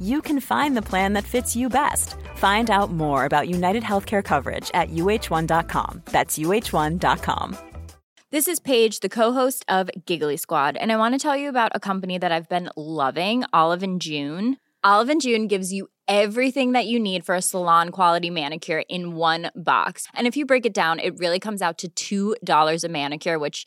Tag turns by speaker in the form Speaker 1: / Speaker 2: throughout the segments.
Speaker 1: you can find the plan that fits you best. Find out more about United Healthcare coverage at uh1.com. That's uh1.com.
Speaker 2: This is Paige, the co-host of Giggly Squad, and I want to tell you about a company that I've been loving, Olive and June. Olive and June gives you everything that you need for a salon quality manicure in one box. And if you break it down, it really comes out to $2 a manicure, which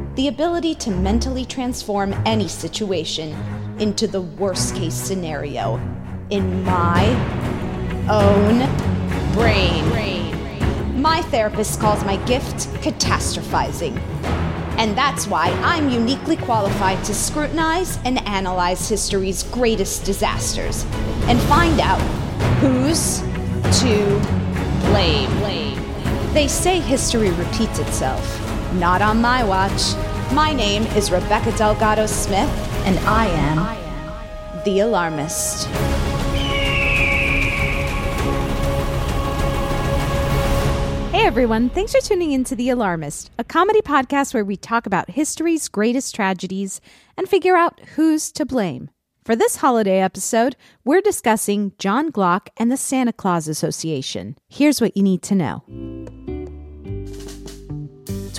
Speaker 3: the ability to mentally transform any situation into the worst case scenario in my own brain. My therapist calls my gift catastrophizing. And that's why I'm uniquely qualified to scrutinize and analyze history's greatest disasters and find out who's to blame. They say history repeats itself. Not on my watch. My name is Rebecca Delgado Smith, and I am the Alarmist.
Speaker 4: Hey everyone, thanks for tuning in to The Alarmist, a comedy podcast where we talk about history's greatest tragedies and figure out who's to blame. For this holiday episode, we're discussing John Gluck and the Santa Claus Association. Here's what you need to know.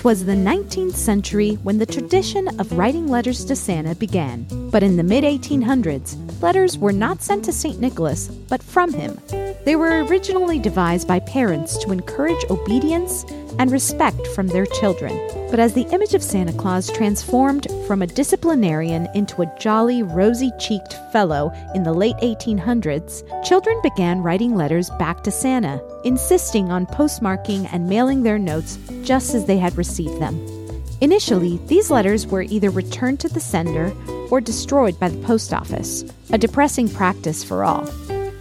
Speaker 4: Was the 19th century when the tradition of writing letters to Santa began. But in the mid 1800s, letters were not sent to St. Nicholas, but from him. They were originally devised by parents to encourage obedience and respect from their children. But as the image of Santa Claus transformed from a disciplinarian into a jolly, rosy cheeked fellow in the late 1800s, children began writing letters back to Santa, insisting on postmarking and mailing their notes just as they had received them. Initially, these letters were either returned to the sender or destroyed by the post office, a depressing practice for all.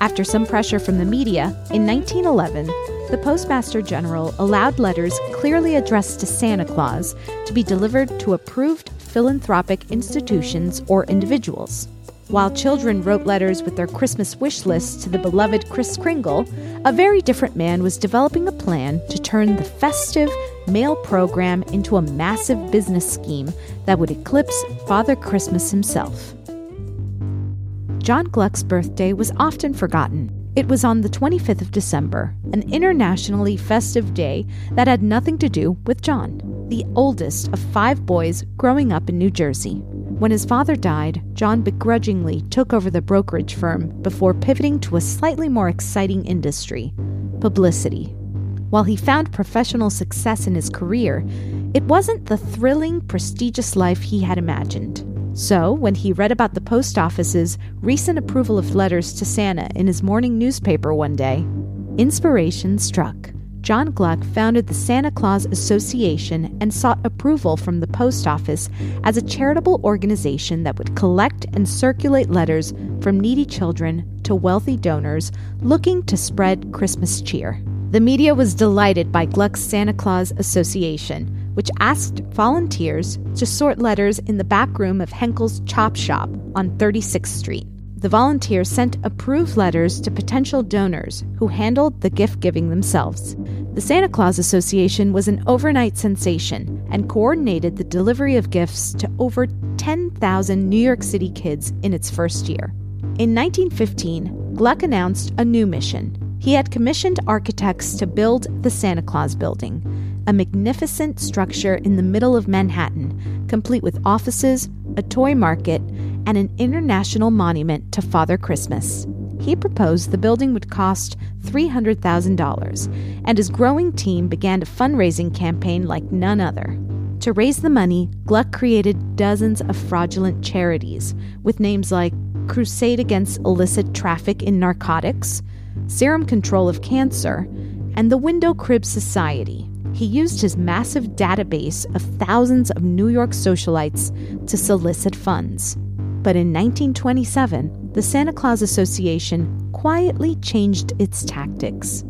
Speaker 4: After some pressure from the media, in 1911, the Postmaster General allowed letters clearly addressed to Santa Claus to be delivered to approved philanthropic institutions or individuals. While children wrote letters with their Christmas wish lists to the beloved Kris Kringle, a very different man was developing a plan to turn the festive mail program into a massive business scheme that would eclipse Father Christmas himself. John Gluck's birthday was often forgotten. It was on the 25th of December, an internationally festive day that had nothing to do with John, the oldest of five boys growing up in New Jersey. When his father died, John begrudgingly took over the brokerage firm before pivoting to a slightly more exciting industry publicity. While he found professional success in his career, it wasn't the thrilling, prestigious life he had imagined. So, when he read about the post office's recent approval of letters to Santa in his morning newspaper one day, inspiration struck. John Gluck founded the Santa Claus Association and sought approval from the post office as a charitable organization that would collect and circulate letters from needy children to wealthy donors looking to spread Christmas cheer. The media was delighted by Gluck's Santa Claus Association, which asked volunteers to sort letters in the back room of Henkel's Chop Shop on 36th Street. The volunteers sent approved letters to potential donors who handled the gift giving themselves. The Santa Claus Association was an overnight sensation and coordinated the delivery of gifts to over 10,000 New York City kids in its first year. In 1915, Gluck announced a new mission. He had commissioned architects to build the Santa Claus Building, a magnificent structure in the middle of Manhattan, complete with offices, a toy market, and an international monument to Father Christmas. He proposed the building would cost $300,000, and his growing team began a fundraising campaign like none other. To raise the money, Gluck created dozens of fraudulent charities with names like Crusade Against Illicit Traffic in Narcotics, Serum Control of Cancer, and the Window Crib Society, he used his massive database of thousands of New York socialites to solicit funds. But in 1927, the Santa Claus Association quietly changed its tactics.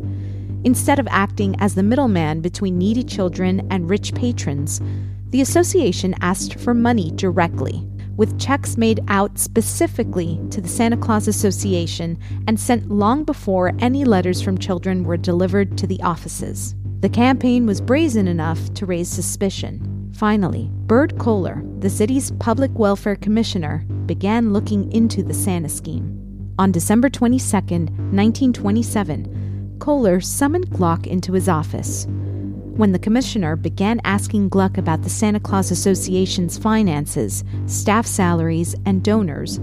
Speaker 4: Instead of acting as the middleman between needy children and rich patrons, the association asked for money directly, with checks made out specifically to the Santa Claus Association and sent long before any letters from children were delivered to the offices. The campaign was brazen enough to raise suspicion. Finally, Bird Coler, the city's public welfare commissioner, began looking into the Santa scheme. On December 22, 1927, Coler summoned Gluck into his office. When the commissioner began asking Gluck about the Santa Claus Association's finances, staff salaries, and donors,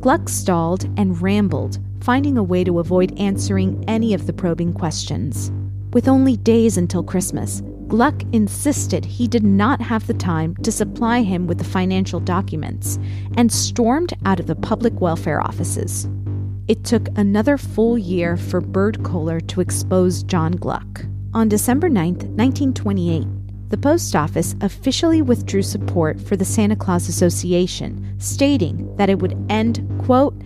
Speaker 4: Gluck stalled and rambled, finding a way to avoid answering any of the probing questions. With only days until Christmas, Gluck insisted he did not have the time to supply him with the financial documents and stormed out of the public welfare offices. It took another full year for Bird Coler to expose John Gluck. On December 9, 1928, the post office officially withdrew support for the Santa Claus Association, stating that it would end, quote,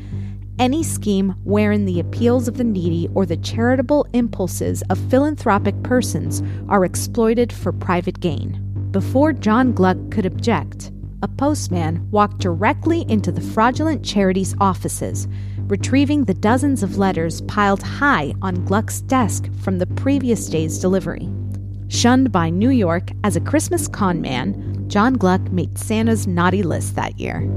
Speaker 4: any scheme wherein the appeals of the needy or the charitable impulses of philanthropic persons are exploited for private gain. Before John Gluck could object, a postman walked directly into the fraudulent charity's offices, retrieving the dozens of letters piled high on Gluck's desk from the previous day's delivery. Shunned by New York as a Christmas con man, John Gluck made Santa's naughty list that year.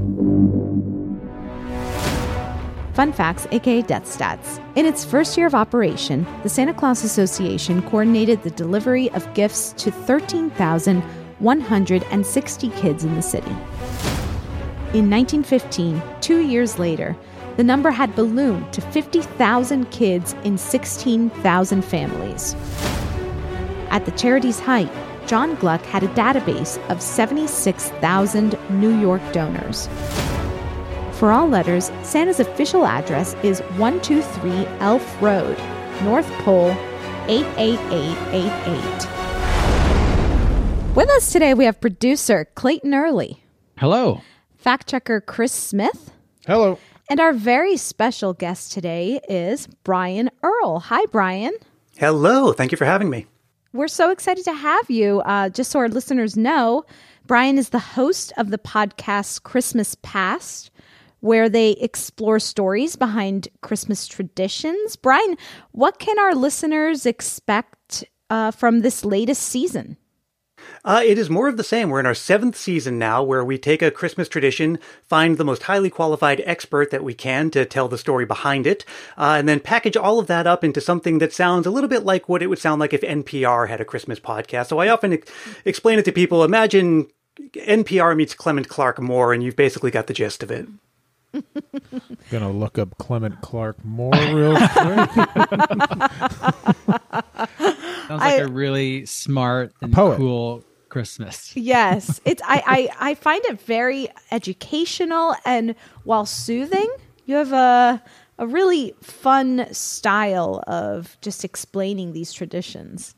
Speaker 4: Fun facts, aka death stats. In its first year of operation, the Santa Claus Association coordinated the delivery of gifts to 13,160 kids in the city. In 1915, two years later, the number had ballooned to 50,000 kids in 16,000 families. At the charity's height, John Gluck had a database of 76,000 New York donors. For all letters, Santa's official address is 123 Elf Road, North Pole 88888. With us today, we have producer Clayton Early,
Speaker 5: Hello.
Speaker 4: fact checker Chris Smith,
Speaker 5: Hello.
Speaker 4: and our very special guest today is Brian Earl. Hi, Brian.
Speaker 6: Hello. Thank you for having me.
Speaker 4: We're so excited to have you. Uh, just so our listeners know, Brian is the host of the podcast Christmas Past, where they explore stories behind Christmas traditions. Brian, what can our listeners expect uh, from this latest season?
Speaker 6: Uh, it is more of the same. We're in our seventh season now, where we take a Christmas tradition, find the most highly qualified expert that we can to tell the story behind it, uh, and then package all of that up into something that sounds a little bit like what it would sound like if NPR had a Christmas podcast. So I often ex- explain it to people. Imagine NPR meets Clement Clarke Moore, and you've basically got the gist of it.
Speaker 5: Gonna look up Clement Clarke Moore real quick.
Speaker 7: Sounds like
Speaker 4: I-
Speaker 7: a really smart and
Speaker 5: poet.
Speaker 7: cool Christmas.
Speaker 4: Yes, it's I, I I find it very educational and while soothing. You have a a really fun style of just explaining these traditions.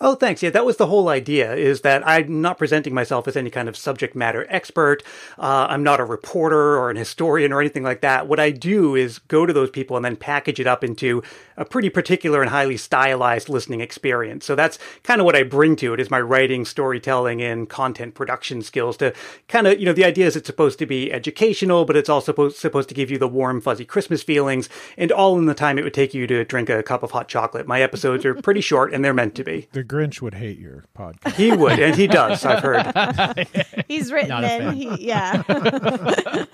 Speaker 6: Oh, thanks. Yeah, that was the whole idea is that I'm not presenting myself as any kind of subject matter expert. Uh, I'm not a reporter or an historian or anything like that. What I do is go to those people and then package it up into a pretty particular and highly stylized listening experience. So that's kind of what I bring to it is my writing, storytelling, and content production skills to kind of, you know, the idea is it's supposed to be educational, but it's also supposed, supposed to give you the warm, fuzzy Christmas feelings and all in the time it would take you to drink a cup of hot chocolate. My episodes are pretty short and they're meant to be.
Speaker 5: The Grinch would hate your podcast.
Speaker 6: He would, and he does. I've heard.
Speaker 4: He's written in. He, yeah.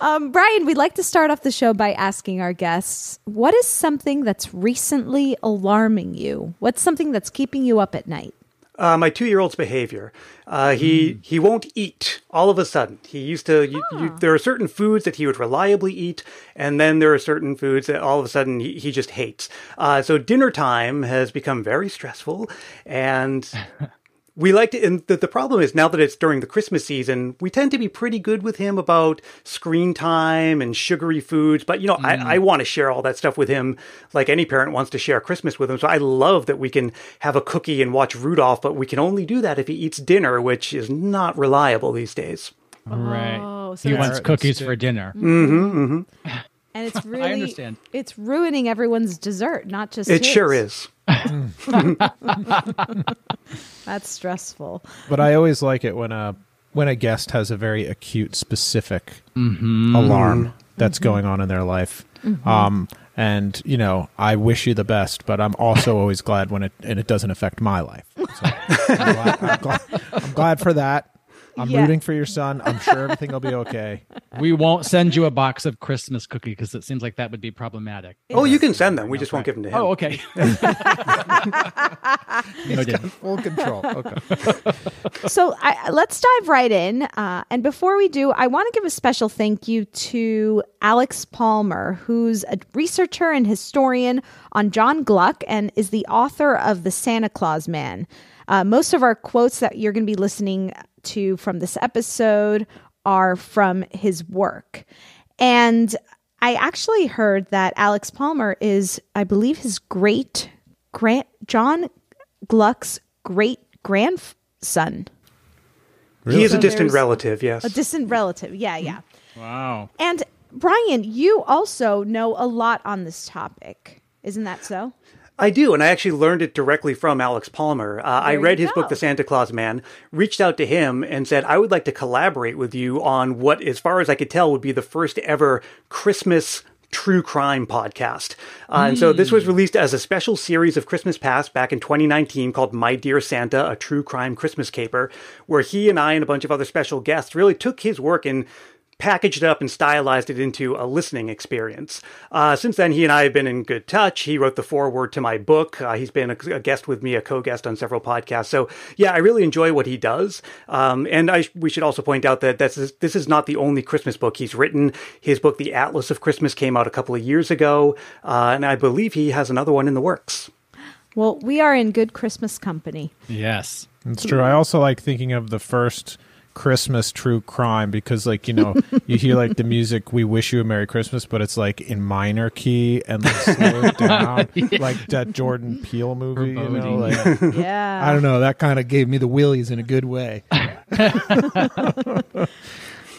Speaker 4: um, Brian, we'd like to start off the show by asking our guests what is something that's recently alarming you? What's something that's keeping you up at night?
Speaker 6: Uh, my two-year-old's behavior. Uh, he he won't eat all of a sudden. He used to. You, you, there are certain foods that he would reliably eat, and then there are certain foods that all of a sudden he, he just hates. Uh, so dinner time has become very stressful, and we like to. And the, the problem is now that it's during the Christmas season, we tend to be pretty good with him about screen time and sugary foods. But you know, I, I want to share all that stuff with him, like any parent wants to share Christmas with him. So I love that we can have a cookie and watch Rudolph, but we can only do that if he eats dinner, which is not reliable these days.
Speaker 7: Right.
Speaker 4: Oh, so
Speaker 7: he wants cookies for dinner.
Speaker 6: Mm-hmm. mm-hmm.
Speaker 4: And it's really
Speaker 7: understand.
Speaker 4: it's ruining everyone's dessert, not just
Speaker 6: It
Speaker 4: his.
Speaker 6: sure is.
Speaker 4: That's stressful.
Speaker 5: But I always like it when a when a guest has a very acute, specific
Speaker 7: Mm-hmm.
Speaker 5: alarm that's going on in their life. Um, and you know, I wish you the best, but I'm also always glad when it and it doesn't affect my life. So, I'm, glad, I'm, glad, I'm glad for that. I'm
Speaker 4: Yeah.
Speaker 5: rooting for your son. I'm sure everything will be okay.
Speaker 7: We won't send you a box of Christmas cookie because it seems like that would be problematic.
Speaker 6: Oh, you can send them. We just won't give them to him.
Speaker 7: Oh, okay. Noted.
Speaker 5: Full control. Okay.
Speaker 4: so I, let's dive right in. Uh, and before we do, I want to give a special thank you to Alex Palmer, who's a researcher and historian on John Gluck and is the author of The Santa Claus Man. Uh, most of our quotes that you're going to be listening to from this episode are from his work. And I actually heard that Alex Palmer is, I believe, his great grand John Gluck's great grandson.
Speaker 6: He is a distant relative, yes.
Speaker 4: A distant relative. Yeah, yeah. Mm-hmm.
Speaker 7: Wow.
Speaker 4: And Brian, you also know a lot on this topic. Isn't that so?
Speaker 6: I do, and I actually learned it directly from Alex Palmer. Uh, I read his book. The Santa Claus Man, reached out to him and said, I would like to collaborate with you on what, as far as I could tell, would be the first ever Christmas true crime podcast. Uh, And so this was released as a special series of Christmas Past back in 2019 called My Dear Santa, a true crime Christmas caper, where he and I and a bunch of other special guests really took his work and packaged it up and stylized it into a listening experience. Uh, since then, he and I have been in good touch. He wrote the foreword to my book. Uh, he's been a, a guest with me, a co-guest on several podcasts. So, yeah, I really enjoy what he does. Um, and I, we should also point out that this is, this is not the only Christmas book he's written. His book, The Atlas of Christmas, came out a couple of years ago, uh, and I believe he has another one in the works.
Speaker 4: Well, we are in good Christmas company.
Speaker 7: Yes.
Speaker 5: It's true. I also like thinking of the first Christmas true crime because, like, you know, you hear like the music "We Wish You a Merry Christmas," but it's like in minor key and like slowed down, like that Jordan Peele movie. You know, like
Speaker 4: Yeah.
Speaker 5: I don't know. That kind of gave me the willies in a good way.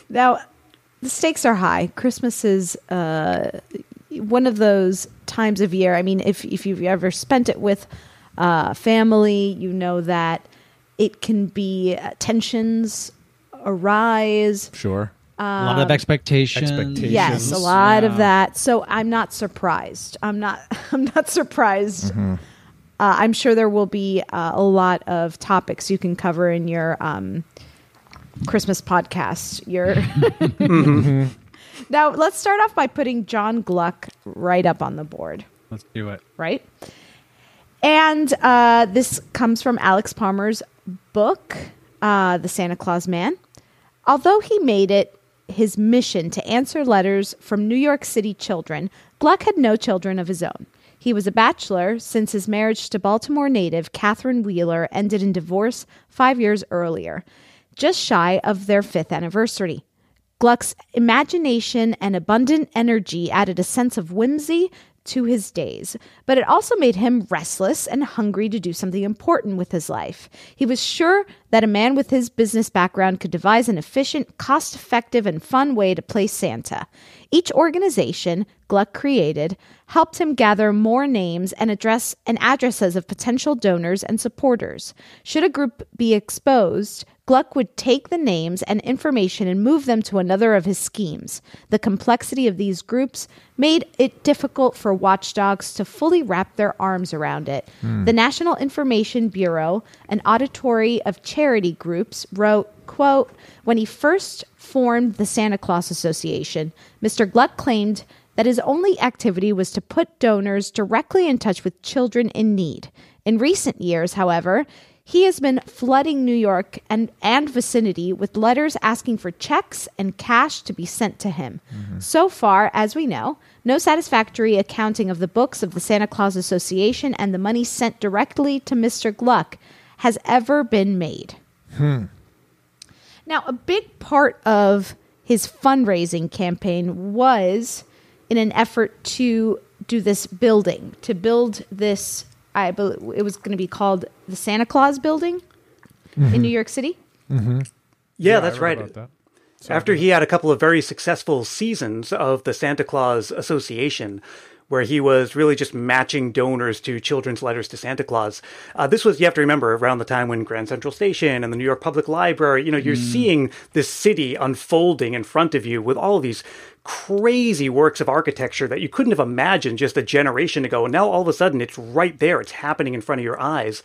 Speaker 4: Now, the stakes are high. Christmas is uh, one of those times of year. I mean, if if you've ever spent it with uh, family, you know that it can be uh, tensions arise.
Speaker 5: Sure.
Speaker 7: a lot of expectations.
Speaker 5: Expectations.
Speaker 4: Yes, a lot of that. So I'm not surprised. I'm not. I'm not surprised. Uh, I'm sure there will be uh, a lot of topics you can cover in your um, Christmas podcast. Your now, let's start off by putting John Gluck right up on the board.
Speaker 7: Let's do it.
Speaker 4: Right, and uh, this comes from Alex Palmer's book. uh, the Santa Claus man. Although he made it his mission to answer letters from New York City children, Gluck had no children of his own. He was a bachelor since his marriage to Baltimore native Catherine Wheeler ended in divorce five years earlier, just shy of their fifth anniversary. Gluck's imagination and abundant energy added a sense of whimsy to his days, but it also made him restless and hungry to do something important with his life. He was sure that a man with his business background could devise an efficient, cost effective, and fun way to play Santa. Each organization Gluck created helped him gather more names and address and addresses of potential donors and supporters. Should a group be exposed, Gluck would take the names and information and move them to another of his schemes. The complexity of these groups made it difficult for watchdogs to fully wrap their arms around it.
Speaker 8: Hmm.
Speaker 4: The National Information Bureau, an auditory of charity groups, wrote, quote, when he first formed the Santa Claus Association, Mr. Gluck claimed that his only activity was to put donors directly in touch with children in need. In recent years, however, he has been flooding New York and, and vicinity with letters asking for checks and cash to be sent to him. So far, as we know, no satisfactory accounting of the books of the Santa Claus Association and the money sent directly to Mr. Gluck has ever been made.
Speaker 5: Hmm.
Speaker 4: Now, a big part of his fundraising campaign was in an effort to do this building, to build this. I believe it was going to be called the Santa Claus Building in New York City.
Speaker 5: Mm-hmm.
Speaker 6: Yeah,
Speaker 5: I
Speaker 6: that's right.
Speaker 5: that.
Speaker 6: After he had a couple of very successful seasons of the Santa Claus Association, where he was really just matching donors to children's letters to Santa Claus. Uh, this was, you have to remember, around the time when Grand Central Station and the New York Public Library, you know, you're seeing this city unfolding in front of you with all of these crazy works of architecture that you couldn't have imagined just a generation ago. And now all of a sudden it's right there, it's happening in front of your eyes.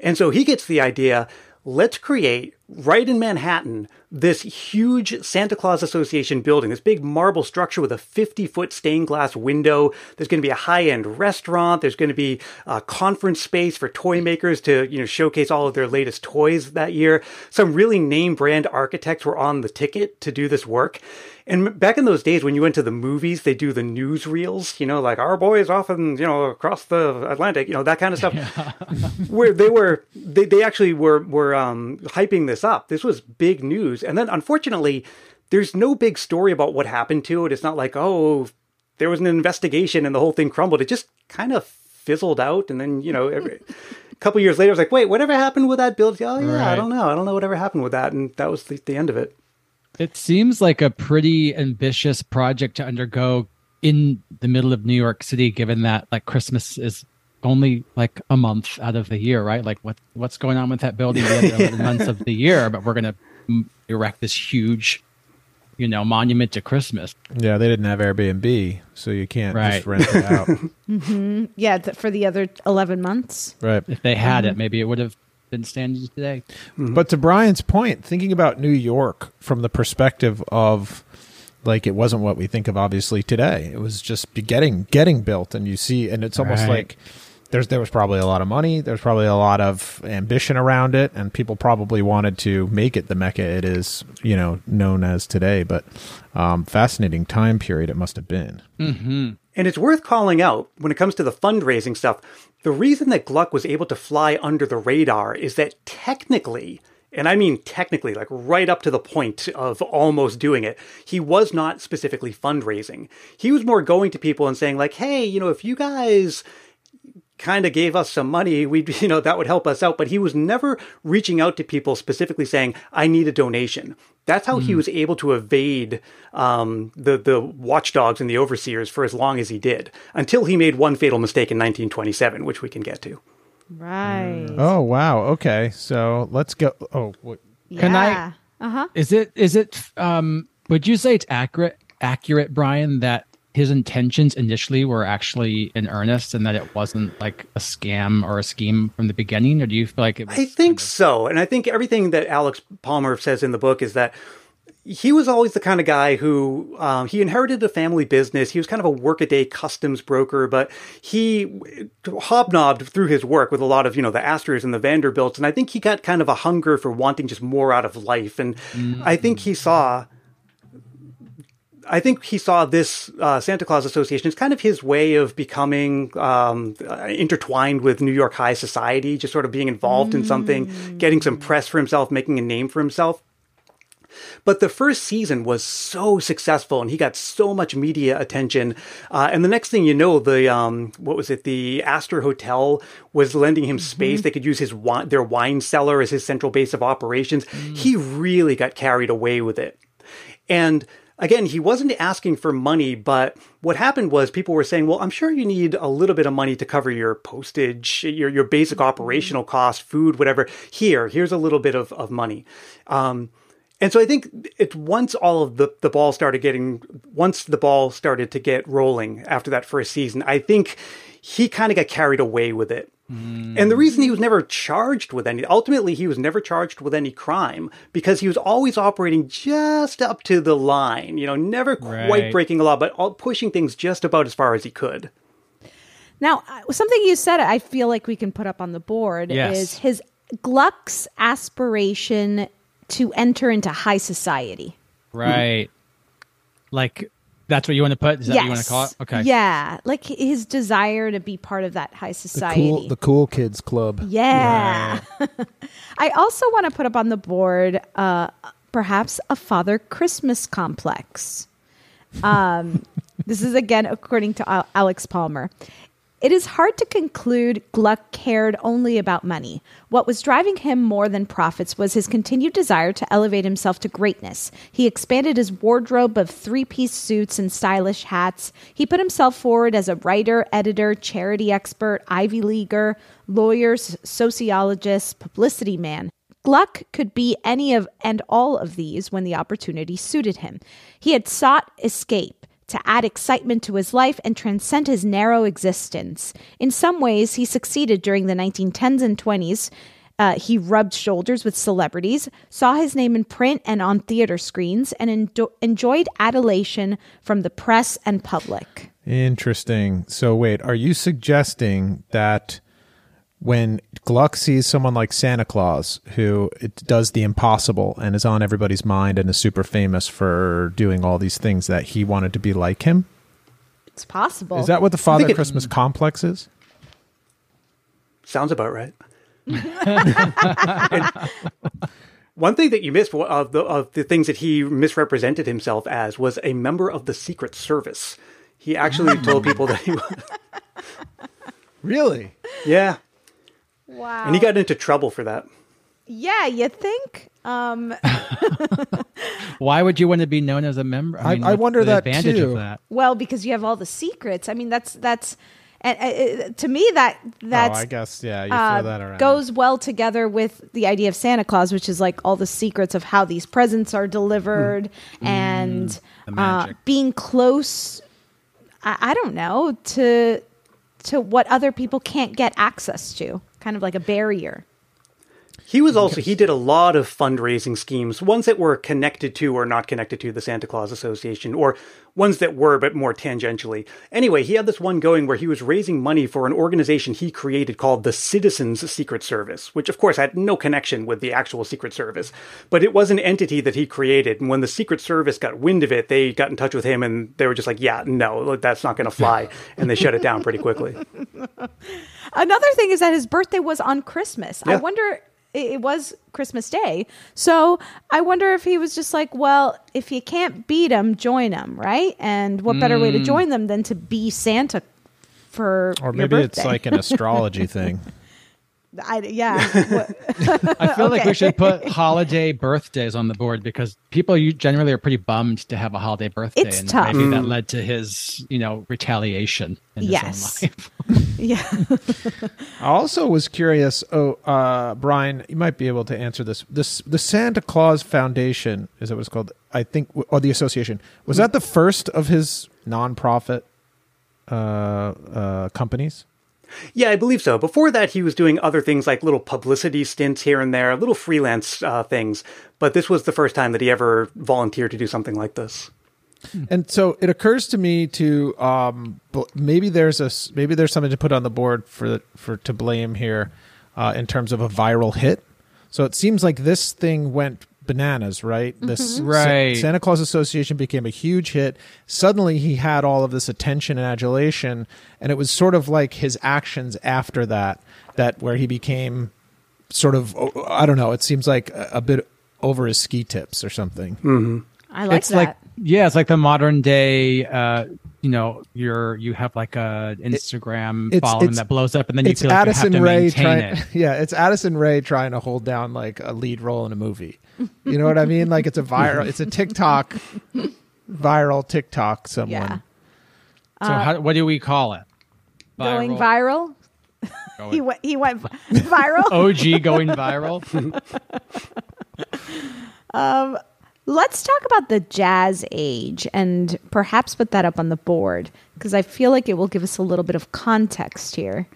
Speaker 6: And so he gets the idea let's create right in Manhattan this huge Santa Claus Association building, this big marble structure with a 50 foot stained glass window. There's going to be a high end restaurant. There's going to be a conference space for toy makers to, you know, showcase all of their latest toys that year. Some really name brand architects were on the ticket to do this work. And back in those days, when you went to the movies, they do the newsreels, you know, like our boys often, you know, across the Atlantic, you know, that kind of stuff. where they were, they, they actually were were um, hyping this up. This was big news. And then, unfortunately, there's no big story about what happened to it. It's not like, oh, there was an investigation and the whole thing crumbled. It just kind of fizzled out. And then, you know, every, a couple years later, I was like, wait, whatever happened with that build? Oh, yeah, I don't know. I don't know whatever happened with that. And that was the, the end of it.
Speaker 7: It seems like a pretty ambitious project to undergo in the middle of New York City, given that like Christmas is only like a month out of the year, right? Like what what's going on with that building the other 11 months of the year? But we're gonna erect this huge, you know, monument to Christmas.
Speaker 5: Yeah, they didn't have Airbnb, so you can't
Speaker 7: Right.
Speaker 5: just rent it out.
Speaker 4: hmm Yeah, th- for the other 11 months.
Speaker 5: right.
Speaker 7: If they had it, maybe it would have been standing today.
Speaker 5: But to Brian's point, thinking about New York from the perspective of like it wasn't what we think of obviously today. It was just be getting getting built and you see and it's almost
Speaker 7: Right.
Speaker 5: like there's there was probably a lot of money, there's probably a lot of ambition around it and people probably wanted to make it the mecca it is, you know, known as today, but um fascinating time period it must have been.
Speaker 7: Mm-hmm.
Speaker 6: And it's worth calling out when it comes to the fundraising stuff. The reason that Gluck was able to fly under the radar is that technically, and I mean technically, like right up to the point of almost doing it, he was not specifically fundraising. He was more going to people and saying, like, hey, you know, if you guys kind of gave us some money, we you know that would help us out. But he was never reaching out to people specifically saying, "I need a donation." That's how he
Speaker 7: Hmm.
Speaker 6: was able to evade um, the the watchdogs and the overseers for as long as he did, until he made one fatal mistake in 1927, which we can get to.
Speaker 4: Right.
Speaker 5: Oh wow, okay. So let's go oh what
Speaker 7: Can I-
Speaker 4: Uh-huh.
Speaker 7: Is it is it um would you say it's accurate accurate Brian that his intentions initially were actually in earnest and that it wasn't like a scam or a scheme from the beginning or do you feel like it was
Speaker 6: I think so. And I think everything that Alex Palmer says in the book is that he was always the kind of guy who um, he inherited a family business. He was kind of a workaday customs broker, but he hobnobbed through his work with a lot of you know the Astors and the Vanderbilts, and I think he got kind of a hunger for wanting just more out of life. And mm-hmm. I think he saw. I think he saw this uh, Santa Claus Association as kind of his way of becoming um, intertwined with New York high society, just sort of being involved mm. in something, getting some press for himself, making a name for himself. But the first season was so successful and he got so much media attention. Uh, and the next thing you know, the, um, what was it? The Astor Hotel was lending him space. Mm-hmm. They could use his wine, their wine cellar as his central base of operations. Mm. He really got carried away with it. And again, he wasn't asking for money, but what happened was people were saying, well, I'm sure you need a little bit of money to cover your postage, your, your basic mm-hmm. operational cost, food, whatever. Here, here's a little bit of, of money. Um, and so I think it's once all of the, the ball started getting, once the ball started to get rolling after that first season, I think he kind of got carried away with it. Mm. And the reason he was never charged with any, ultimately, he was never charged with any crime because he was always operating just up to the line, you know, never quite right. breaking a law, but all, pushing things just about as far as he could.
Speaker 4: Now, uh, something you said, I feel like we can put up on the board yes. is his Gluck's aspiration to enter into high society.
Speaker 7: Right. Like that's what you want to put? Is that yes. what you want to call it? Okay.
Speaker 4: Yeah. Like his desire to be part of that high society.
Speaker 5: The cool, the cool kids club.
Speaker 4: Yeah. Right. I also want to put up on the board uh, perhaps a Father Christmas complex. Um, this is again according to Alex Palmer. It is hard to conclude Gluck cared only about money. What was driving him more than profits was his continued desire to elevate himself to greatness. He expanded his wardrobe of three piece suits and stylish hats. He put himself forward as a writer, editor, charity expert, Ivy Leaguer, lawyer, sociologist, publicity man. Gluck could be any of and all of these when the opportunity suited him. He had sought escape to add excitement to his life and transcend his narrow existence. In some ways, he succeeded during the 1910s and 20s. Uh, he rubbed shoulders with celebrities, saw his name in print and on theater screens, and enjoyed adulation from the press and public.
Speaker 5: Interesting. So, wait, are you suggesting that when Gluck sees someone like Santa Claus, who does the impossible and is on everybody's mind and is super famous for doing all these things, that he wanted to be like him?
Speaker 4: It's possible.
Speaker 5: Is that what the Father Christmas complex is?
Speaker 6: Sounds about right. one thing that you missed of the, of the things that he misrepresented himself as was a member of the Secret Service. He actually told people that he was.
Speaker 5: Really?
Speaker 6: Yeah.
Speaker 4: Wow.
Speaker 6: And he got into trouble for that.
Speaker 4: Yeah, you think? Um...
Speaker 7: Why would you want to be known as a member?
Speaker 5: I, mean, I, I wonder that
Speaker 7: advantage
Speaker 5: too.
Speaker 7: of that.
Speaker 4: Well, because you have all the secrets. I mean, that's that's and uh, to me that that's
Speaker 5: oh, I guess yeah, you uh, that around.
Speaker 4: goes well together with the idea of Santa Claus, which is like all the secrets of how these presents are delivered mm. and mm, uh, being close. I, I don't know to to what other people can't get access to kind of like a barrier.
Speaker 6: He was also he did a lot of fundraising schemes, ones that were connected to or not connected to the Santa Claus Association, or ones that were but more tangentially. Anyway, he had this one going where he was raising money for an organization he created called the Citizens Secret Service, which of course had no connection with the actual Secret Service, but it was an entity that he created. And when the Secret Service got wind of it, they got in touch with him and they were just like, "Yeah, no, that's not going to fly," and they shut it down pretty quickly.
Speaker 4: Another thing is that his birthday was on Christmas. Yeah. I wonder it was Christmas Day. So I wonder if he was just like, well, if you can't beat them, join them, right? And what better way to mm. join them than to be Santa for
Speaker 5: or maybe it's like an astrology thing.
Speaker 4: I, yeah.
Speaker 7: I feel okay. like we should put holiday birthdays on the board because people you generally are pretty bummed to have a holiday birthday.
Speaker 4: It's and tough.
Speaker 7: Maybe that mm. led to his, you know, retaliation in
Speaker 4: yes.
Speaker 7: his own
Speaker 4: life. yeah.
Speaker 5: I also was curious. Oh, uh, Brian, you might be able to answer this. This the Santa Claus Foundation is that what it's called? I think, or the association was that the first of his nonprofit uh, uh, companies?
Speaker 6: Yeah, I believe so. Before that, he was doing other things like little publicity stints here and there, little freelance uh, things. But this was the first time that he ever volunteered to do something like this.
Speaker 5: And so it occurs to me to um, maybe there's a maybe there's something to put on the board for for to blame here uh, in terms of a viral hit. So it seems like this thing went bananas, right?
Speaker 7: Mm-hmm.
Speaker 5: This
Speaker 7: right.
Speaker 5: Santa Claus Association became a huge hit. Suddenly he had all of this attention and adulation, and it was sort of like his actions after that that where he became sort of I don't know. It seems like a, a bit over his ski tips or something.
Speaker 6: Mm-hmm.
Speaker 4: I like
Speaker 7: it's
Speaker 4: that.
Speaker 7: like yeah, it's like the modern day. Uh, you know, you're you have like a Instagram
Speaker 5: It's-
Speaker 7: following
Speaker 5: it's-
Speaker 7: that blows up, and then you
Speaker 5: it's
Speaker 7: feel like
Speaker 5: Addison
Speaker 7: you have to
Speaker 5: Rae
Speaker 7: maintain
Speaker 5: trying,
Speaker 7: it.
Speaker 5: yeah, it's Addison Rae trying to hold down like a lead role in a movie. You know what I mean? Like it's a viral, it's a TikTok, viral TikTok. Someone.
Speaker 4: Yeah.
Speaker 7: So how, what do we call it?
Speaker 4: Going viral.
Speaker 7: Going-
Speaker 4: he went. He went viral.
Speaker 7: OG going viral.
Speaker 4: Um, let's talk about the jazz age and perhaps put that up on the board because I feel like it will give us a little bit of context here.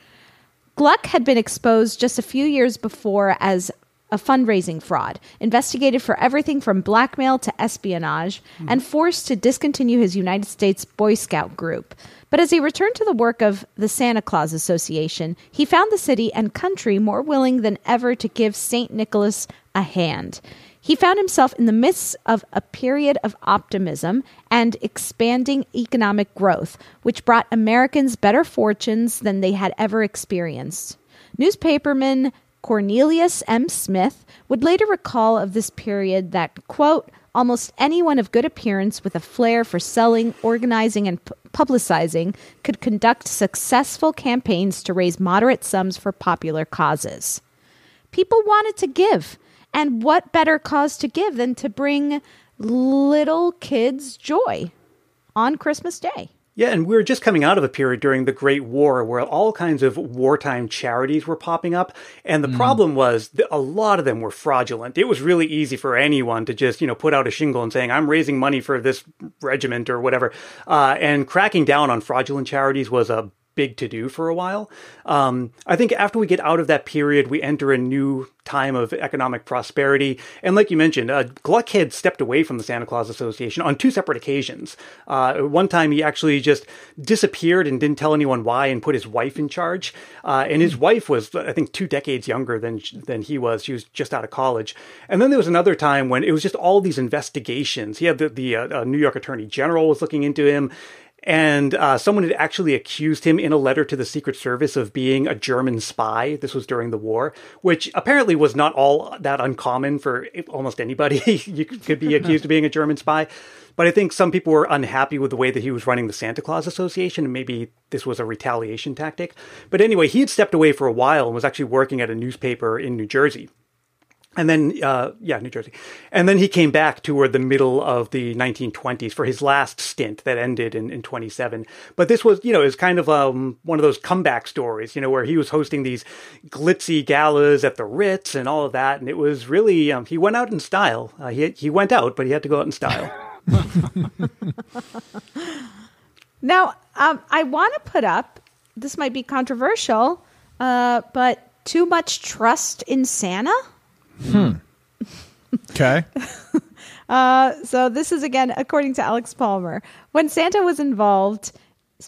Speaker 4: Gluck had been exposed just a few years before as a fundraising fraud, investigated for everything from blackmail to espionage, hmm. and forced to discontinue his United States Boy Scout group. But as he returned to the work of the Santa Claus Association, he found the city and country more willing than ever to give St. Nicholas a hand. He found himself in the midst of a period of optimism and expanding economic growth, which brought Americans better fortunes than they had ever experienced. Newspaperman Cornelius M. Smith would later recall of this period that, quote, almost anyone of good appearance with a flair for selling, organizing, and pu- publicizing could conduct successful campaigns to raise moderate sums for popular causes. People wanted to give. And what better cause to give than to bring little kids joy on Christmas Day?
Speaker 6: Yeah, and we were just coming out of a period during the Great War where all kinds of wartime charities were popping up. And the problem was that a lot of them were fraudulent. It was really easy for anyone to just, you know, put out a shingle and saying, I'm raising money for this regiment or whatever. Uh, and cracking down on fraudulent charities was a big to do for a while. Um, I think after we get out of that period, we enter a new time of economic prosperity. And like you mentioned, uh, Gluck had stepped away from the Santa Claus Association on two separate occasions. Uh, one time he actually just disappeared and didn't tell anyone why and put his wife in charge. Uh, and his wife was, I think, two decades younger than than he was. She was just out of college. And then there was another time when it was just all these investigations. He had the, the uh, New York Attorney General was looking into him. And uh, someone had actually accused him in a letter to the Secret Service of being a German spy. This was during the war, which apparently was not all that uncommon for almost anybody. you could be accused of being a German spy. But I think some people were unhappy with the way that he was running the Santa Claus Association, and maybe this was a retaliation tactic. But anyway, he had stepped away for a while and was actually working at a newspaper in New Jersey. And then, uh, yeah, New Jersey. And then he came back toward the middle of the 1920s for his last stint that ended in, in 27. But this was, you know, it was kind of um, one of those comeback stories, you know, where he was hosting these glitzy galas at the Ritz and all of that. And it was really, um, he went out in style. Uh, he, he went out, but he had to go out in style.
Speaker 4: Now, um, I want to put up, this might be controversial, uh, but too much trust in Santa?
Speaker 5: Hmm. Okay.
Speaker 4: Uh, so this is again according to Alex Palmer. When Santa was involved,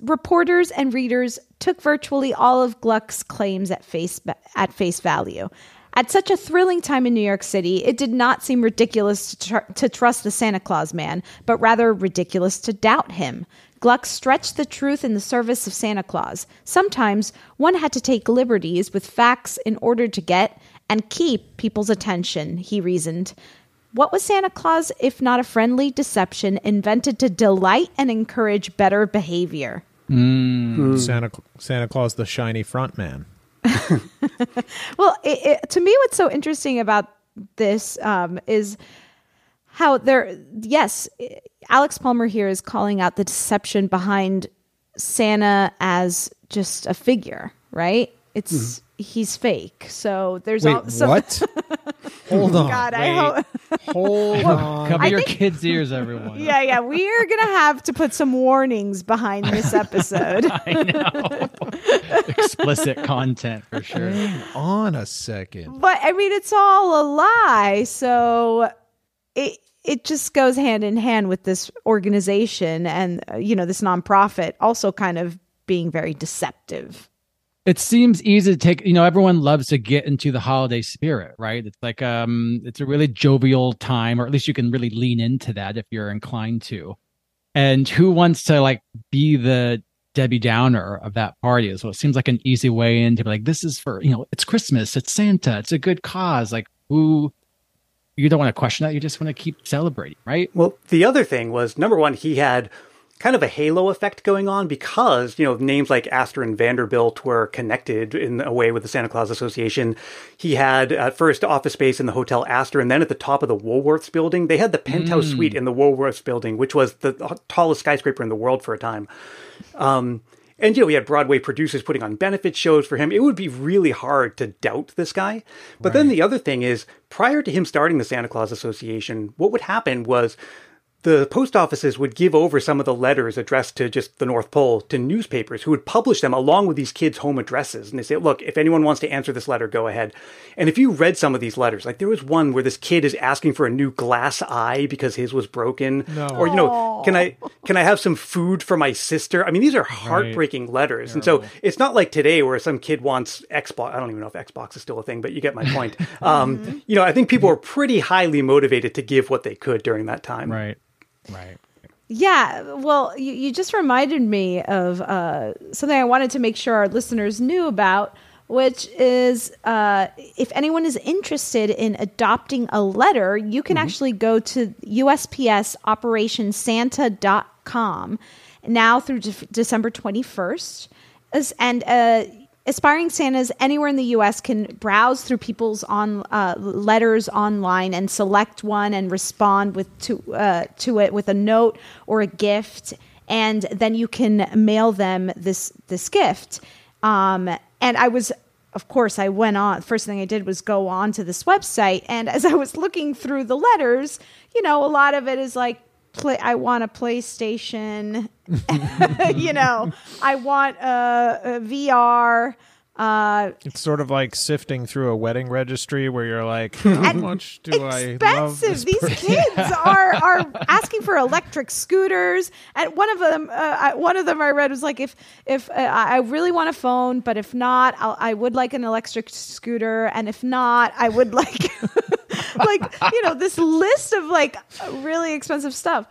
Speaker 4: reporters and readers took virtually all of Gluck's claims at face at face value. At such a thrilling time in New York City, it did not seem ridiculous to, tr- to trust the Santa Claus man, but rather ridiculous to doubt him. Gluck stretched the truth in the service of Santa Claus. Sometimes one had to take liberties with facts in order to get and keep people's attention, he reasoned. What was Santa Claus if not a friendly deception invented to delight and encourage better behavior? Hmm. Hmm.
Speaker 5: Santa Santa Claus, the shiny front man.
Speaker 4: Well, it, it, to me, what's so interesting about this um, is how there, yes, Alex Palmer here is calling out the deception behind Santa as just a figure, right? It's mm-hmm. He's fake. So there's
Speaker 5: Wait,
Speaker 4: al- so,
Speaker 5: what? Hold on.
Speaker 4: God, I hope.
Speaker 5: Hold on.
Speaker 7: Cover
Speaker 4: I
Speaker 7: your
Speaker 4: think-
Speaker 7: kids' ears, everyone.
Speaker 4: Yeah, yeah, we are gonna have to put some warnings behind this episode.
Speaker 7: I know. explicit content for sure.
Speaker 5: Hang on a second.
Speaker 4: But I mean, it's all a lie. So it it just goes hand in hand with this organization and uh, you know this nonprofit also kind of being very deceptive.
Speaker 7: It seems easy to take, you know, everyone loves to get into the holiday spirit, right? It's like um it's a really jovial time or at least you can really lean into that if you're inclined to. And who wants to like be the Debbie Downer of that party well? It seems like an easy way in to be like, this is for, you know, it's Christmas, it's Santa, it's a good cause. Like, who you don't want to question that. You just want to keep celebrating, right?
Speaker 6: Well, the other thing was number one, he had kind of a halo effect going on because, you know, names like Astor and Vanderbilt were connected in a way with the Santa Claus Association. He had at first office space in the Hotel Astor and then at the top of the Woolworths building. They had the penthouse
Speaker 7: Mm.
Speaker 6: suite in the Woolworths building, which was the tallest skyscraper in the world for a time. Um, and you know, we had Broadway producers putting on benefit shows for him. It would be really hard to doubt this guy. But then the other thing is, prior to him starting the Santa Claus Association, what would happen was the post offices would give over some of the letters addressed to just the North Pole to newspapers who would publish them along with these kids' home addresses. And they say, look, if anyone wants to answer this letter, go ahead. And if you read some of these letters, like there was one where this kid is asking for a new glass eye because his was broken.
Speaker 5: No.
Speaker 6: Or, you know, can I can I have some food for my sister? I mean, these are heartbreaking letters. And so it's not like today where some kid wants Xbox. I don't even know if Xbox is still a thing, but you get my point. Um, you know, I think people were pretty highly motivated to give what they could during that time.
Speaker 7: Right. Right.
Speaker 4: Yeah, well, you, you just reminded me of uh, something I wanted to make sure our listeners knew about, which is uh, if anyone is interested in adopting a letter, you can actually go to USPS OperationSanta.com now through de- December 21st. As- And uh, aspiring Santas anywhere in the U.S. can browse through people's on uh, letters online and select one and respond with to uh, to it with a note or a gift, and then you can mail them this this gift. Um, and I was. Of course, I went on. First thing I did was go on to this website, and as I was looking through the letters, you know, a lot of it is like, play. I want a PlayStation. you know, I want a, a VR. Uh,
Speaker 5: It's sort of like sifting through a wedding registry where you're like, how much do I love
Speaker 4: expensive.
Speaker 5: this
Speaker 4: These
Speaker 5: person?
Speaker 4: kids are are asking for electric scooters, and one of them, uh, I- one of them I read was like, if if uh, I I really want a phone, but if not, I'll, I would like an electric scooter, and if not, I would like like you know this list of like really expensive stuff.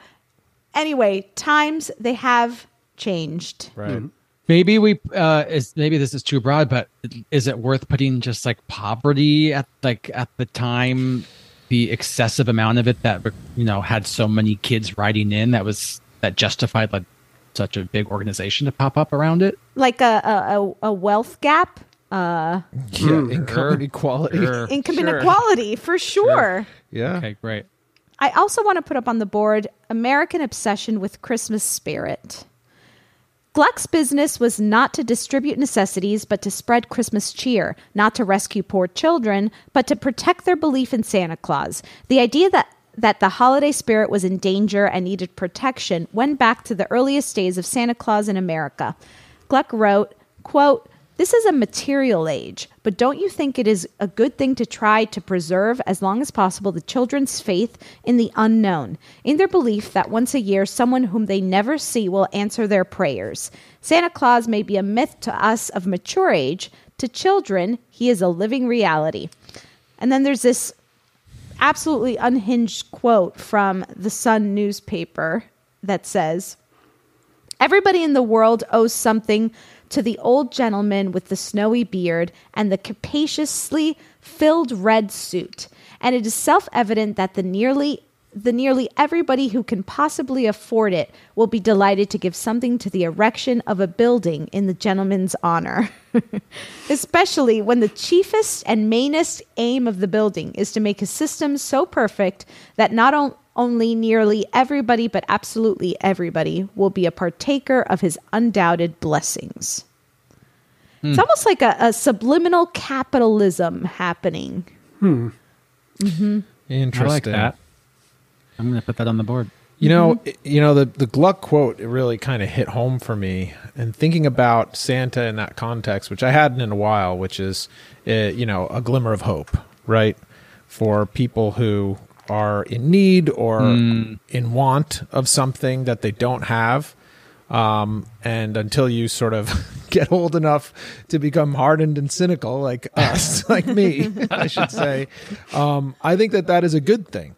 Speaker 4: Anyway, times they have changed.
Speaker 5: Right.
Speaker 7: Maybe we uh is maybe this is too broad, but is it worth putting just like poverty at like at the time the excessive amount of it that you know had so many kids riding in that was that justified like such a big organization to pop up around it?
Speaker 4: Like a a, a- a wealth gap, uh,
Speaker 5: Yeah, income inequality.
Speaker 7: Sure.
Speaker 4: income
Speaker 5: Sure.
Speaker 4: inequality for sure.
Speaker 5: Yeah.
Speaker 7: Okay, great.
Speaker 4: I also want to put up on the board American obsession with Christmas spirit. Gluck's business was not to distribute necessities, but to spread Christmas cheer, not to rescue poor children, but to protect their belief in Santa Claus. The idea that that the holiday spirit was in danger and needed protection went back to the earliest days of Santa Claus in America. Gluck wrote, quote, this is a material age, but don't you think it is a good thing to try to preserve as long as possible the children's faith in the unknown, in their belief that once a year someone whom they never see will answer their prayers? Santa Claus may be a myth to us of mature age, to children, he is a living reality. And then there's this absolutely unhinged quote from the Sun newspaper that says, Everybody in the world owes something to the old gentleman with the snowy beard and the capaciously filled red suit, and it is self-evident that the nearly the nearly everybody who can possibly afford it will be delighted to give something to the erection of a building in the gentleman's honor. Especially when the chiefest and mainest aim of the building is to make a system so perfect that not on- only nearly everybody, but absolutely everybody, will be a partaker of his undoubted blessings. It's almost like a, a subliminal capitalism happening.
Speaker 6: Hmm.
Speaker 4: hmm
Speaker 7: I like that. I'm going to put that on the board.
Speaker 5: You know, you know the the Gluck quote it really kind of hit home for me, and thinking about Santa in that context, which I hadn't in a while, which is, uh, you know, a glimmer of hope, right, for people who are in need or in want of something that they don't have, um, and until you sort of get old enough to become hardened and cynical, like us, like me, I should say, um, I think that that is a good thing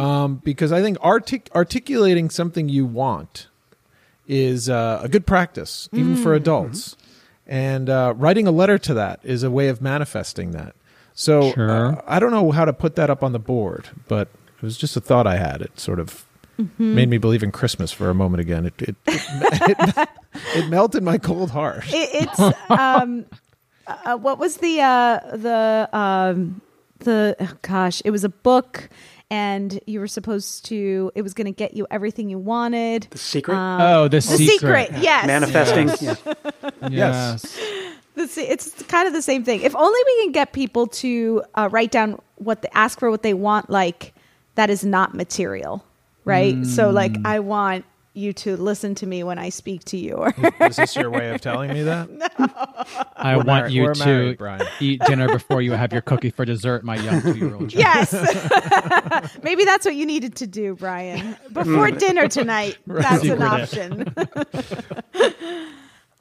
Speaker 5: um, because I think artic- articulating something you want is uh, a good practice, even for adults. And uh, writing a letter to that is a way of manifesting that. So
Speaker 7: Sure.
Speaker 5: uh, I don't know how to put that up on the board, but it was just a thought I had. It sort of made me believe in Christmas for a moment again. It it, it, it, it melted my cold heart.
Speaker 4: It, it's um, uh, what was the uh, the um, the oh gosh? It was a book, and you were supposed to. It was going to get you everything you wanted.
Speaker 6: The secret?
Speaker 7: oh, the,
Speaker 4: The secret, yes.
Speaker 6: Manifesting. Yeah.
Speaker 7: Yes.
Speaker 4: The se- It's kind of the same thing. If only we can get people to uh, write down what they ask for, what they want, like that is not material, right? So, like, I want you to listen to me when I speak to you, or
Speaker 5: Is this your way of telling me that?
Speaker 7: I
Speaker 5: We're
Speaker 7: want
Speaker 5: married-
Speaker 7: you to
Speaker 5: married, Brian.
Speaker 7: eat dinner before you have your cookie for dessert, my young two-year-old. child.
Speaker 4: yes, maybe that's what you needed to do, Brian, before dinner tonight. That's an option.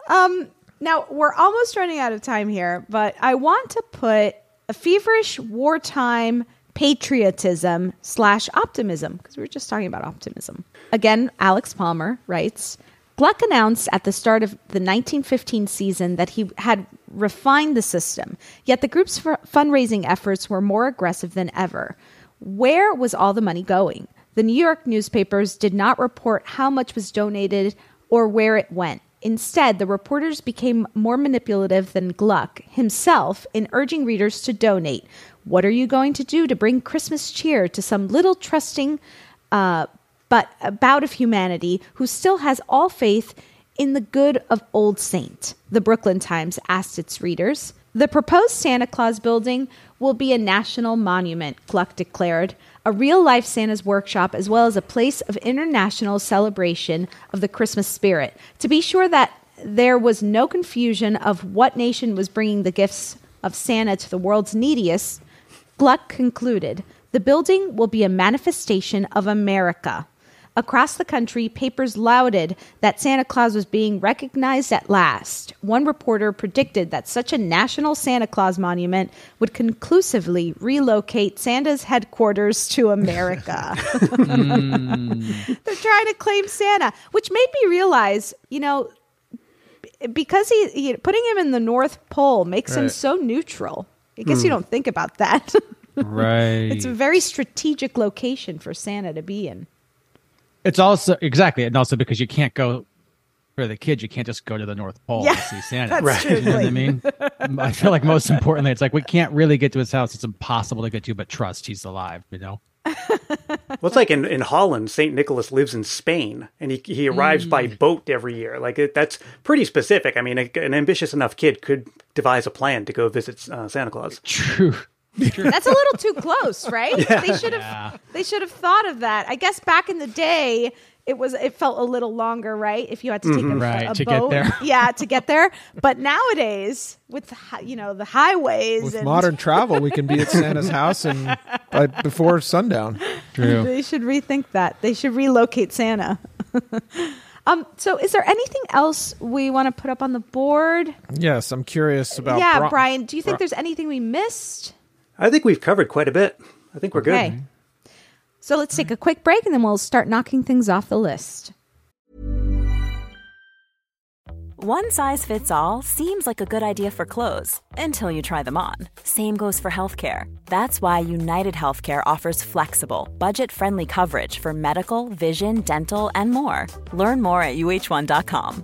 Speaker 4: um, now we're almost running out of time here, but I want to put a feverish wartime patriotism slash optimism because we were just talking about optimism. Again, Alex Palmer writes. Gluck announced at the start of the 1915 season that he had refined the system, yet the group's f- fundraising efforts were more aggressive than ever. Where was all the money going? The New York newspapers did not report how much was donated or where it went. Instead, the reporters became more manipulative than Gluck himself in urging readers to donate. What are you going to do to bring Christmas cheer to some little trusting uh, but a bout of humanity who still has all faith in the good of Old Saint? The Brooklyn Times asked its readers. The proposed Santa Claus building will be a national monument, Gluck declared, a real life Santa's workshop, as well as a place of international celebration of the Christmas spirit. To be sure that there was no confusion of what nation was bringing the gifts of Santa to the world's neediest, Gluck concluded the building will be a manifestation of America. Across the country, papers lauded that Santa Claus was being recognized at last. One reporter predicted that such a national Santa Claus monument would conclusively relocate Santa's headquarters to America. They're trying to claim Santa, which made me realize, you know, because he, he putting him in the North Pole makes him so neutral. I guess you hmm. don't think about that.
Speaker 7: Right.
Speaker 4: it's a very strategic location for Santa to be in.
Speaker 7: It's also exactly, and also because you can't go for the kids, you can't just go to the North Pole
Speaker 4: Yeah,
Speaker 7: to see Santa.
Speaker 4: that's true,
Speaker 7: You know what I mean? I feel like most importantly, it's like we can't really get to his house. It's impossible to get to, but trust he's alive. You know.
Speaker 6: Well, it's like in, in Holland, St. Nicholas lives in Spain and he, he arrives by boat every year. Like, it, that's pretty specific. I mean, a, an ambitious enough kid could devise a plan to go visit uh, Santa Claus.
Speaker 7: True.
Speaker 4: That's a little too close, right? They should have
Speaker 7: Yeah.
Speaker 4: they should have thought of that. I guess back in the day it was it felt a little longer, right? If you had to take a,
Speaker 7: Right,
Speaker 4: a
Speaker 7: to get
Speaker 4: boat.
Speaker 7: there.
Speaker 4: Yeah, to get there. But nowadays with you know the highways
Speaker 5: With
Speaker 4: and
Speaker 5: modern travel, we can be at Santa's house and by before sundown.
Speaker 7: True.
Speaker 4: They should rethink that. They should relocate Santa. um. So, is there anything else we want to put up on the board?
Speaker 5: Yes, I'm curious about.
Speaker 4: yeah,
Speaker 5: Bri-
Speaker 4: Brian. Do you think
Speaker 5: Bri-
Speaker 4: there's anything we missed?
Speaker 6: I think we've covered quite a bit. I think we're good.
Speaker 4: Okay. So let's take a quick break and then we'll start knocking things off the list.
Speaker 1: One size fits all seems like a good idea for clothes until you try them on. Same goes for healthcare. That's why United Healthcare offers flexible, budget friendly coverage for medical, vision, dental, and more. Learn more at uh1.com.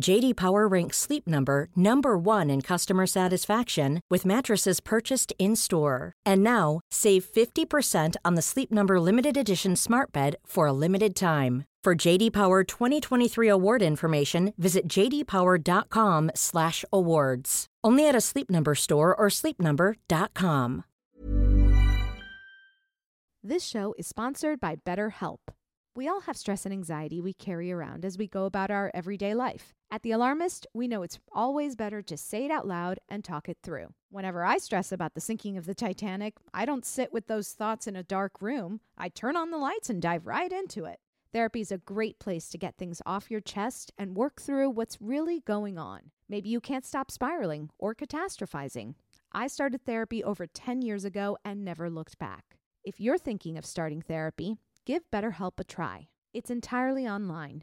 Speaker 9: JD Power ranks Sleep Number number 1 in customer satisfaction with mattresses purchased in-store. And now, save 50% on the Sleep Number limited edition Smart Bed for a limited time. For JD Power 2023 award information, visit jdpower.com/awards. Only at a Sleep Number store or sleepnumber.com.
Speaker 4: This show is sponsored by BetterHelp. We all have stress and anxiety we carry around as we go about our everyday life. At The Alarmist, we know it's always better to say it out loud and talk it through. Whenever I stress about the sinking of the Titanic, I don't sit with those thoughts in a dark room. I turn on the lights and dive right into it. Therapy is a great place to get things off your chest and work through what's really going on. Maybe you can't stop spiraling or catastrophizing. I started therapy over 10 years ago and never looked back. If you're thinking of starting therapy, give BetterHelp a try. It's entirely online,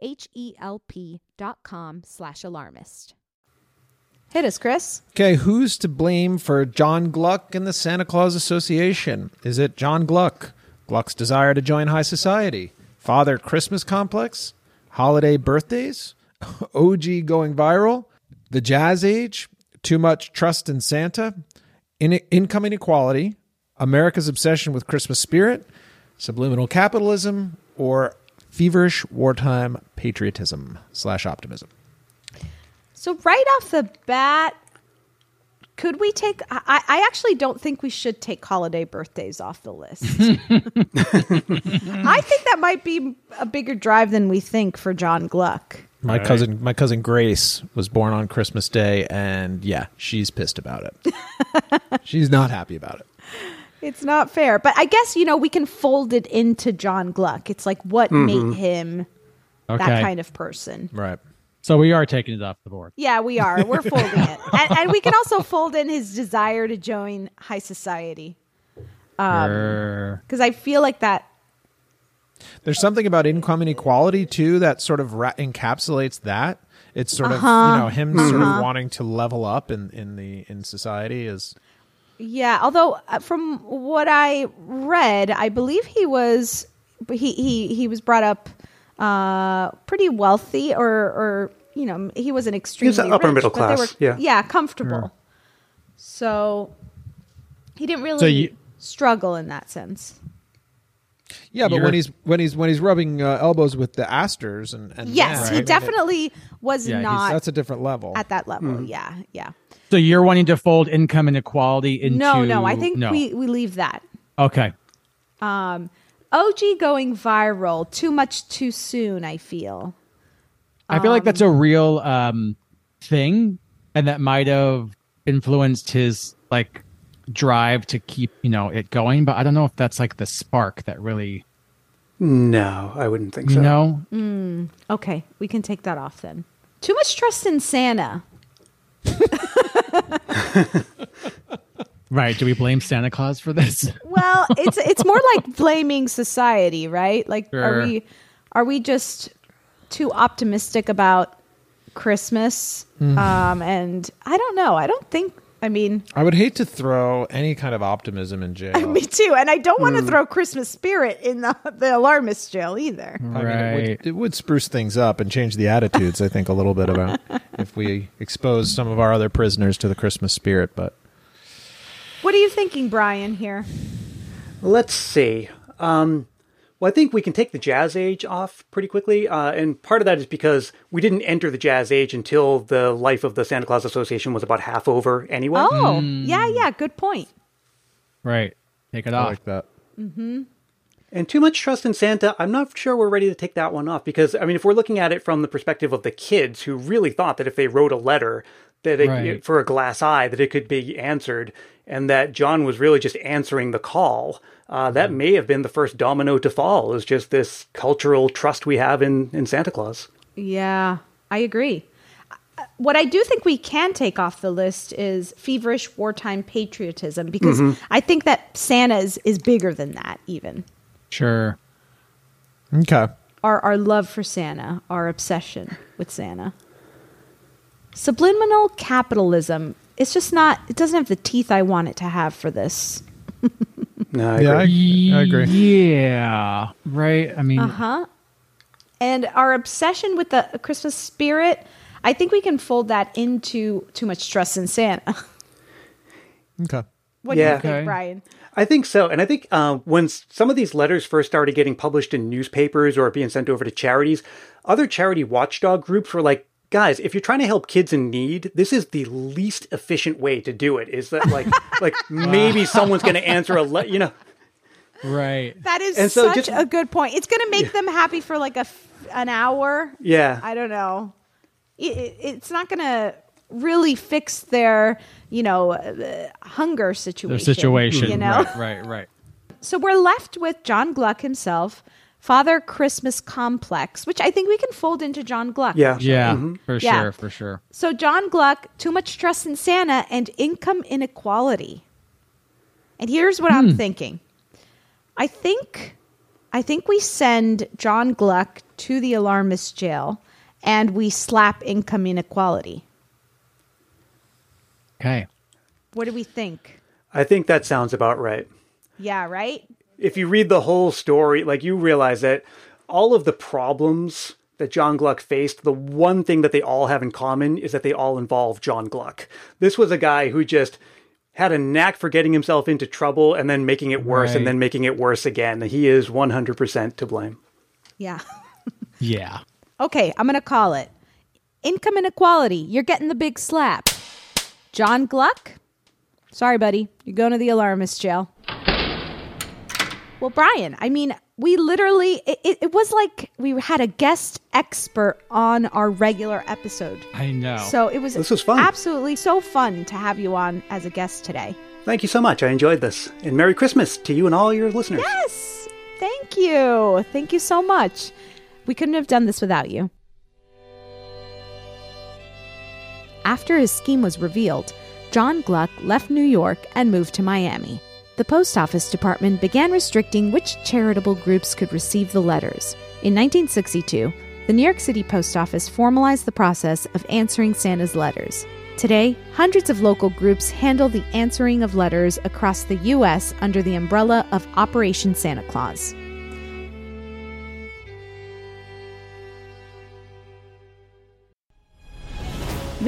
Speaker 4: H-E-L-P dot com slash alarmist. Hit us, Chris.
Speaker 5: Okay, who's to blame for John Gluck and the Santa Claus Association? Is it John Gluck? Gluck's desire to join high society? Father Christmas complex? Holiday birthdays? OG going viral? The jazz age? Too much trust in Santa? In- income inequality? America's obsession with Christmas spirit? Subliminal capitalism? Or feverish wartime patriotism slash optimism?
Speaker 4: So right off the bat, could we take? I, I actually don't think we should take holiday birthdays off the list. I think that might be a bigger drive than we think for John Gluck.
Speaker 5: My cousin, my cousin Grace was born on Christmas Day, and yeah, she's pissed about it. she's not happy about it.
Speaker 4: It's not fair, but I guess you know we can fold it into John Gluck. It's like what
Speaker 5: Mhm.
Speaker 4: made him
Speaker 7: Okay.
Speaker 4: that kind of person.
Speaker 5: Right.
Speaker 7: So we are taking it off the board.
Speaker 4: Yeah, we are. We're folding it, and, and we can also fold in his desire to join high society. Um,
Speaker 7: Sure.
Speaker 4: because I feel like that.
Speaker 5: There's something about income inequality too that sort of ra- encapsulates that. It's sort of
Speaker 4: Uh-huh.
Speaker 5: you know him sort
Speaker 4: Uh-huh.
Speaker 5: of wanting to level up in in the in society is
Speaker 4: Yeah, although uh, from what I read, I believe he was he he he was brought up uh, pretty wealthy, or or you know he was an extremely
Speaker 6: upper
Speaker 4: rich,
Speaker 6: middle
Speaker 4: but they
Speaker 6: class,
Speaker 4: were-
Speaker 6: yeah.
Speaker 4: yeah, comfortable. So he didn't really
Speaker 5: So you-
Speaker 4: struggle in that sense.
Speaker 5: yeah. But
Speaker 7: You're-
Speaker 5: when he's when he's when he's rubbing uh, elbows with the Astors and, and
Speaker 4: Yes,
Speaker 5: yeah,
Speaker 4: he
Speaker 5: I mean, it-
Speaker 4: definitely was
Speaker 7: Yeah,
Speaker 4: not
Speaker 5: that's a different level.
Speaker 4: at that level. Yeah, yeah.
Speaker 7: So you're wanting to fold income inequality into
Speaker 4: no, no, I think
Speaker 7: no.
Speaker 4: we we leave that.
Speaker 7: Okay.
Speaker 4: Um, OG going viral too much too soon. I feel.
Speaker 7: I feel like that's a real um, thing, and that might have influenced his like drive to keep you know it going. But I don't know if that's like the spark that really
Speaker 6: No, I wouldn't think so.
Speaker 7: No.
Speaker 4: Mm, okay, we can take that off then. Too much trust in Santa.
Speaker 7: Right? Do we blame Santa Claus for this?
Speaker 4: Well, it's it's more like blaming society, right? Like, are we are we just too optimistic about Christmas?
Speaker 7: Hmm.
Speaker 4: Um, and I don't know. I don't think I mean,
Speaker 5: I would hate to throw any kind of optimism in jail.
Speaker 4: me too. And I don't want to
Speaker 5: Mm.
Speaker 4: throw Christmas spirit in the, the alarmist jail either.
Speaker 5: I mean, it, would, it would spruce things up and change the attitudes, I think, a little bit about if we expose some of our other prisoners to the Christmas spirit. But
Speaker 4: What are you thinking, Brian, here?
Speaker 6: Let's see. Um, well, I think we can take the Jazz Age off pretty quickly, uh, and part of that is because we didn't enter the Jazz Age until the life of the Santa Claus Association was about half over anyway.
Speaker 4: Oh, yeah, yeah. Good point.
Speaker 7: Right. Take it
Speaker 5: I
Speaker 7: off.
Speaker 5: like that.
Speaker 4: Mm-hmm.
Speaker 6: And too much trust in Santa, I'm not sure we're ready to take that one off because, I mean, if we're looking at it from the perspective of the kids who really thought that if they wrote a letter that it,
Speaker 7: Right.
Speaker 6: for a glass eye, that it could be answered, and that John was really just answering the call, uh, that may have been the first domino to fall, is just this cultural trust we have in, in Santa Claus.
Speaker 4: Yeah, I agree. Uh, What I do think we can take off the list is feverish wartime patriotism because
Speaker 5: Mhm.
Speaker 4: I think that Santa's is bigger than that, even.
Speaker 7: Sure.
Speaker 5: Okay.
Speaker 4: Our, our love for Santa, our obsession with Santa. Subliminal capitalism, it's just not, it doesn't have the teeth I want it to have for this.
Speaker 6: No, I
Speaker 5: Yeah,
Speaker 6: agree.
Speaker 5: I, I agree.
Speaker 7: Yeah. Right. I mean,
Speaker 4: Uh huh. And our obsession with the Christmas spirit, I think we can fold that into too much trust in Santa.
Speaker 5: Okay.
Speaker 4: what do you think,
Speaker 6: Okay.
Speaker 4: Brian?
Speaker 6: I think so. And I think uh, when some of these letters first started getting published in newspapers or being sent over to charities, other charity watchdog groups were like, guys, if you're trying to help kids in need, this is the least efficient way to do it. Is that like, like maybe someone's going to answer a, le- you know,
Speaker 7: right.
Speaker 4: That is
Speaker 6: And so
Speaker 4: such
Speaker 6: just-
Speaker 4: a good point. It's going to make them happy for like a f- an hour.
Speaker 6: Yeah.
Speaker 4: I don't know. It, it- it's not going to really fix their, you know, uh, hunger situation.
Speaker 7: the situation.
Speaker 4: you know.
Speaker 7: Right. Right. Right.
Speaker 4: So we're left with John Gluck himself, Father Christmas Complex, which I think we can fold into John Gluck.
Speaker 7: Yeah.
Speaker 6: Mm-hmm.
Speaker 7: For
Speaker 4: Yeah.
Speaker 7: sure. For sure.
Speaker 4: So John Gluck, too much trust in Santa and income inequality. And here's what I'm thinking. I think I think we send John Gluck to the alarmist jail and we slap income inequality.
Speaker 7: Okay.
Speaker 4: What do we think?
Speaker 6: I think that sounds about right.
Speaker 4: Yeah, right?
Speaker 6: If you read the whole story, like you realize that all of the problems that John Gluck faced, the one thing that they all have in common is that they all involve John Gluck. This was a guy who just had a knack for getting himself into trouble and then making it worse and then making it worse again. He is 100% to blame.
Speaker 4: Yeah.
Speaker 7: Yeah.
Speaker 4: Okay, I'm going to call it. Income inequality. You're getting the big slap. John Gluck? Sorry, buddy. You're going to the alarmist jail. Well, Brian, I mean, we literally, it, it, it was like we had a guest expert on our regular episode.
Speaker 7: I know.
Speaker 4: So it was,
Speaker 6: This was fun.
Speaker 4: absolutely so fun to have you on as a guest today.
Speaker 6: Thank you so much. I enjoyed this. And Merry Christmas to you and all your listeners.
Speaker 4: Yes. Thank you. Thank you so much. We couldn't have done this without you. After his scheme was revealed, John Gluck left New York and moved to Miami. The post office department began restricting which charitable groups could receive the letters. In 1962, the New York City Post Office formalized the process of answering Santa's letters. Today, hundreds of local groups handle the answering of letters across the U.S. under the umbrella of Operation Santa Claus.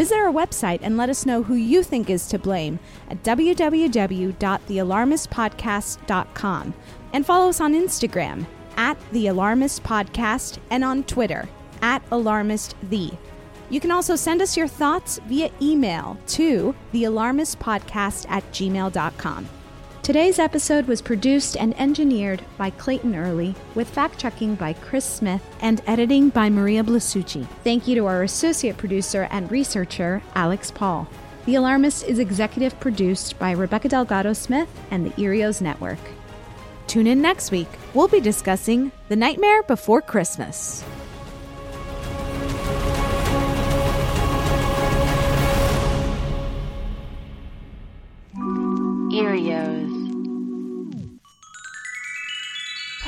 Speaker 4: Visit our website and let us know who you think is to blame at www.thealarmistpodcast.com and follow us on Instagram at The Alarmist Podcast and on Twitter at AlarmistThe. You can also send us your thoughts via email to thealarmistpodcast at gmail.com. Today's episode was produced and engineered by Clayton Early, with fact checking by Chris Smith and editing by Maria Blasucci. Thank you to our associate producer and researcher, Alex Paul. The Alarmist is executive produced by Rebecca Delgado Smith and the Earios Network. Tune in next week. We'll be discussing The Nightmare Before Christmas.
Speaker 10: Earios.